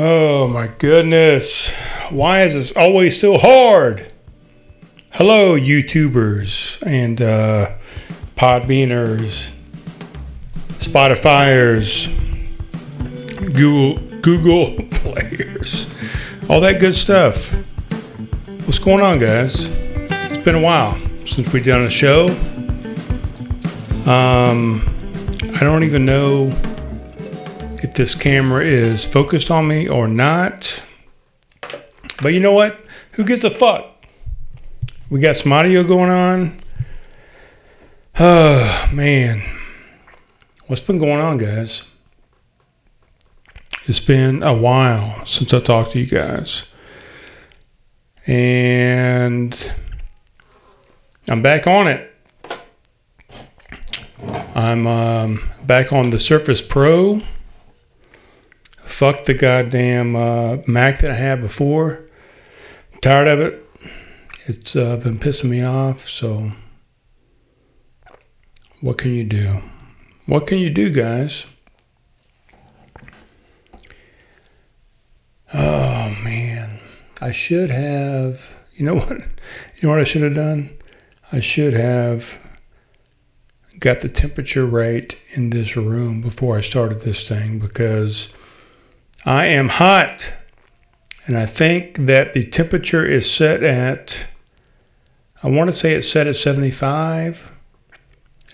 Oh my goodness. Why is this always so hard? Hello, YouTubers and uh, Podbeaners, Spotifyers, Google, Google players, all that good stuff. What's going on, guys? It's been a while since we've done a show. Um, I don't even know if this camera is focused on me or not. But you know what? Who gives a fuck? We got some audio going on. Oh, man. What's been going on, guys? It's been a while since I talked to you guys. And I'm back on it. I'm um, back on the Surface Pro. Fuck the goddamn uh, Mac that I had before. I'm tired of it. It's uh, been pissing me off. So, what can you do? What can you do, guys? Oh man, I should have. You know what? You know what I should have done? I should have got the temperature right in this room before I started this thing because I am hot. And I think that the temperature is set at, I want to say it's set at 75.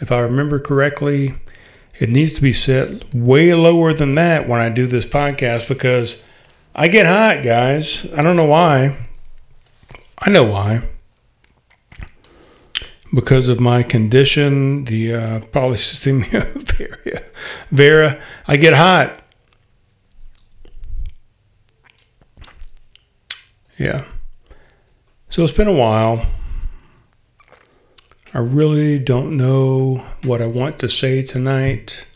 If I remember correctly, it needs to be set way lower than that when I do this podcast because I get hot, guys. I don't know why. I know why. Because of my condition, the uh, polycythemia vera, vera, I get hot. Yeah. So it's been a while. I really don't know what I want to say tonight.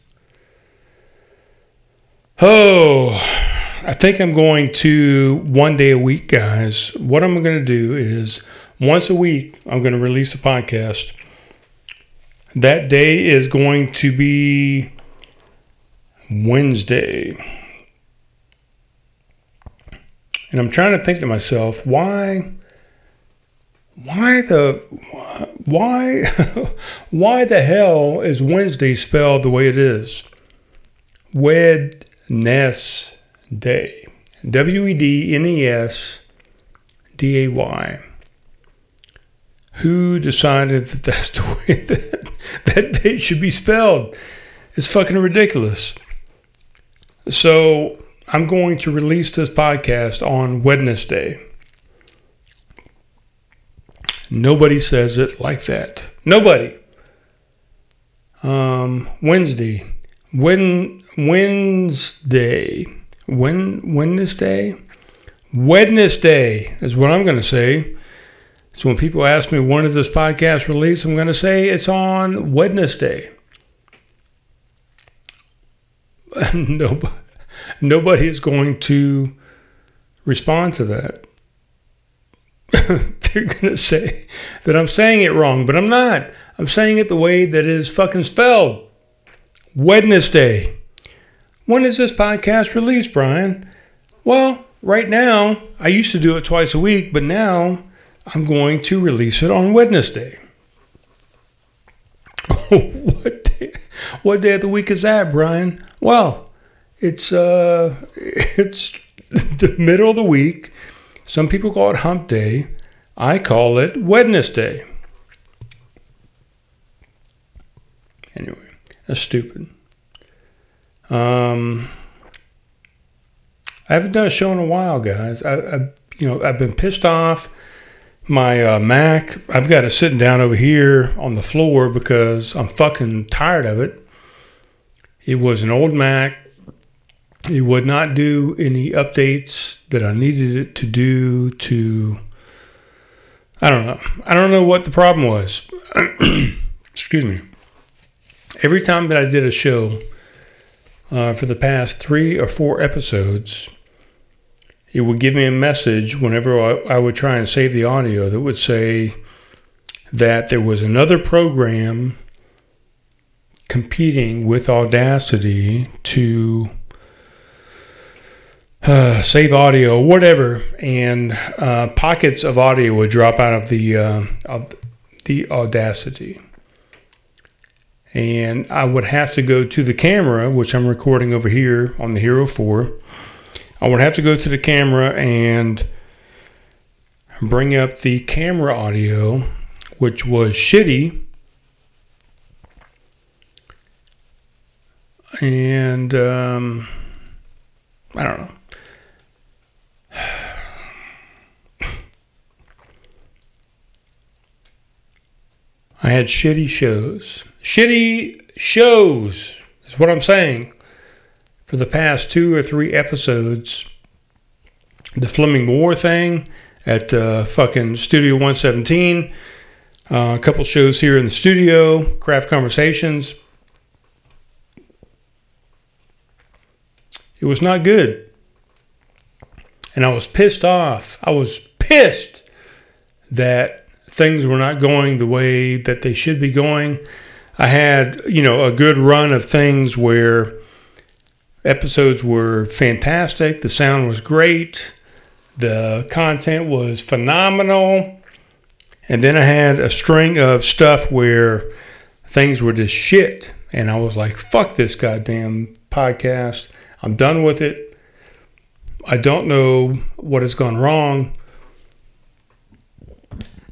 Oh, I think I'm going to one day a week, guys. What I'm going to do is once a week, I'm going to release a podcast. That day is going to be Wednesday. And I'm trying to think to myself, why why the why why the hell is Wednesday spelled the way it is? Wednesday. W E D N E S D A Y. Who decided that that's the way that that date should be spelled? It's fucking ridiculous. So I'm going to release this podcast on Wednesday. Nobody says it like that. Nobody. Um, Wednesday. When Wednesday. When Wednesday? Wednesday is what I'm going to say. So when people ask me when is this podcast released, I'm going to say it's on Wednesday. Nobody nobody is going to respond to that. They're going to say that I'm saying it wrong, but I'm not. I'm saying it the way that it is fucking spelled. Wednesday. When is this podcast released, Brian? Well, right now, I used to do it twice a week, but now I'm going to release it on Wednesday. what day, what day of the week is that, Brian? Well, it's uh, it's the middle of the week. Some people call it Hump Day. I call it Wednesday. Anyway, that's stupid. Um, I haven't done a show in a while, guys. I, I you know, I've been pissed off. My uh, Mac, I've got it sitting down over here on the floor because I'm fucking tired of it. It was an old Mac it would not do any updates that I needed it to do to I don't know. I don't know what the problem was. Excuse me. Every time that I did a show uh, for the past three or four episodes, it would give me a message whenever I, I would try and save the audio that would say that there was another program competing with Audacity to uh, save audio, whatever, and uh, pockets of audio would drop out of the uh, of the Audacity, and I would have to go to the camera, which I'm recording over here on the Hero Four. I would have to go to the camera and bring up the camera audio, which was shitty. And um, I don't know. I had shitty shows. Shitty shows is what I'm saying. For the past two or three episodes, the Fleming Moore thing at uh, fucking Studio 117, uh, a couple shows here in the studio, Craft Conversations. It was not good. And I was pissed off. I was pissed that things were not going the way that they should be going. I had, you know, a good run of things where episodes were fantastic, the sound was great, the content was phenomenal. And then I had a string of stuff where things were just shit. And I was like, fuck this goddamn podcast. I'm done with it. I don't know what has gone wrong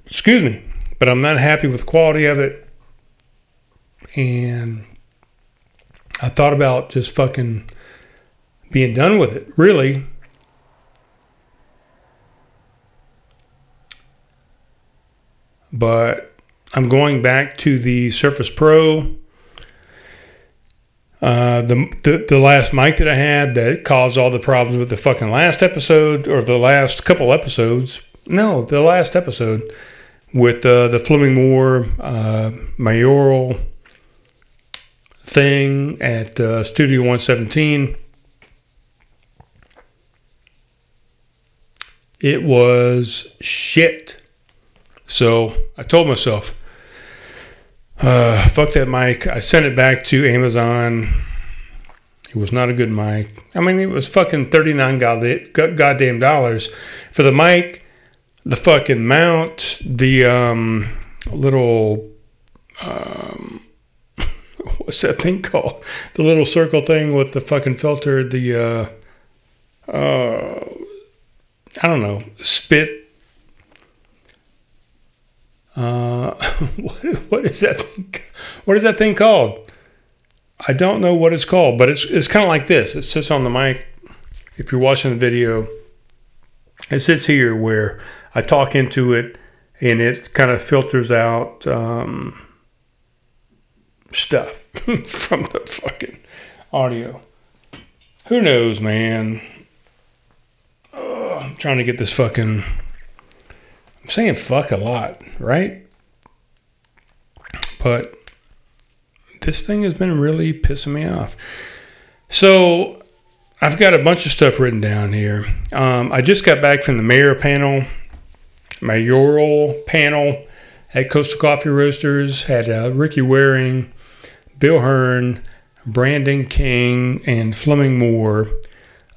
excuse me, but I'm not happy with the quality of it. And I thought about just fucking being done with it, really. But I'm going back to the Surface Pro. Uh, the, the the last mic that I had that caused all the problems with the fucking last episode or the last couple episodes. No, the last episode with uh, the Fleming Moore uh, mayoral thing at uh, Studio 117. It was shit. So I told myself, uh, fuck that mic. I sent it back to Amazon. It was not a good mic. I mean, it was fucking 39 goddamn dollars for the mic the fucking mount, the um, little um, what's that thing called? The little circle thing with the fucking filter, the uh, uh, I don't know, spit. Uh, what, what is that? Thing? What is that thing called? I don't know what it's called, but it's it's kind of like this. It sits on the mic. If you're watching the video, it sits here where I talk into it, and it kind of filters out um, stuff from the fucking audio. Who knows, man? I'm trying to get this fucking. I'm saying fuck a lot, right? But this thing has been really pissing me off. So I've got a bunch of stuff written down here. Um, I just got back from the mayor panel mayoral panel at Coastal Coffee Roasters had uh, Ricky Waring, Bill Hearn, Brandon King, and Fleming Moore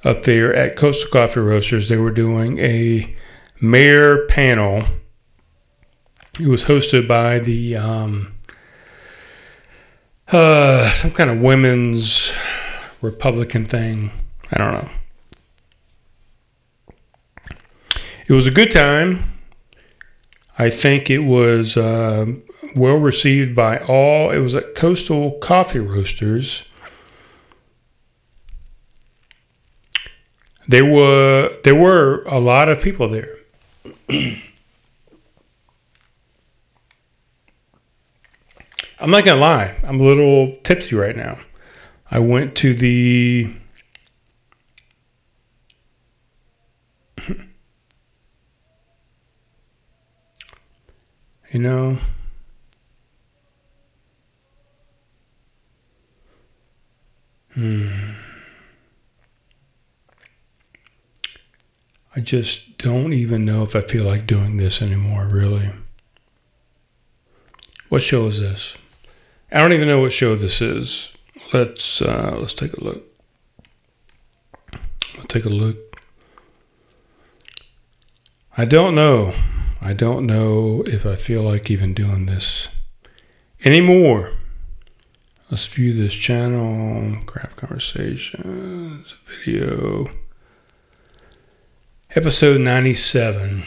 up there at Coastal Coffee Roasters. They were doing a mayor panel. It was hosted by the um, uh, some kind of women's Republican thing. I don't know. It was a good time. I think it was uh, well received by all. It was at Coastal Coffee Roasters. There were there were a lot of people there. I'm not gonna lie, I'm a little tipsy right now. I went to the You know, hmm. I just don't even know if I feel like doing this anymore, really. What show is this? I don't even know what show this is. Let's uh, let's take a look. Let's take a look. I don't know. I don't know if I feel like even doing this anymore. Let's view this channel, craft conversations, video. Episode 97.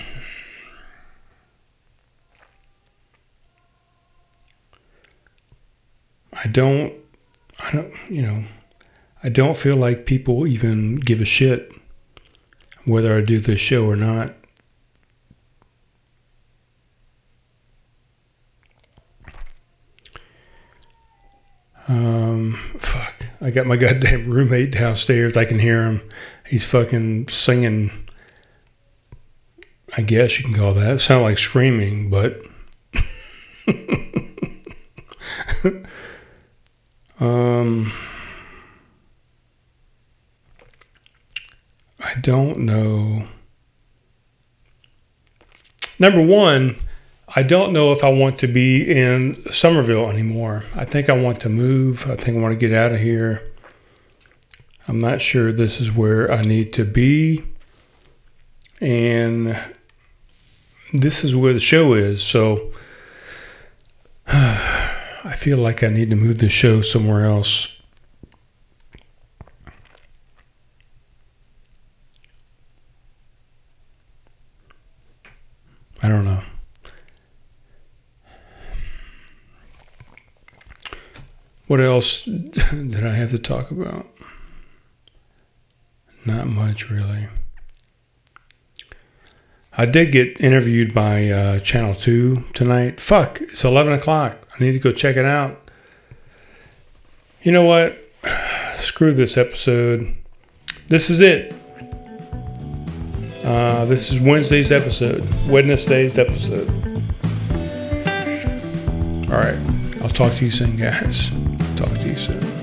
I don't, I don't, you know, I don't feel like people even give a shit whether I do this show or not. Um, fuck. I got my goddamn roommate downstairs. I can hear him. He's fucking singing. I guess you can call that. It sound like screaming, but. um. I don't know. Number one, I don't know if I want to be in Summerville anymore. I think I want to move. I think I want to get out of here. I'm not sure this is where I need to be. And this is where the show is. So I feel like I need to move the show somewhere else. I don't know. What else did I have to talk about? Not much, really. I did get interviewed by uh, Channel 2 tonight. Fuck, it's 11 o'clock. I need to go check it out. You know what? Screw this episode. This is it. Uh, this is Wednesday's episode, Wednesday's episode. All right. I'll talk to you soon, guys. Talk to you soon.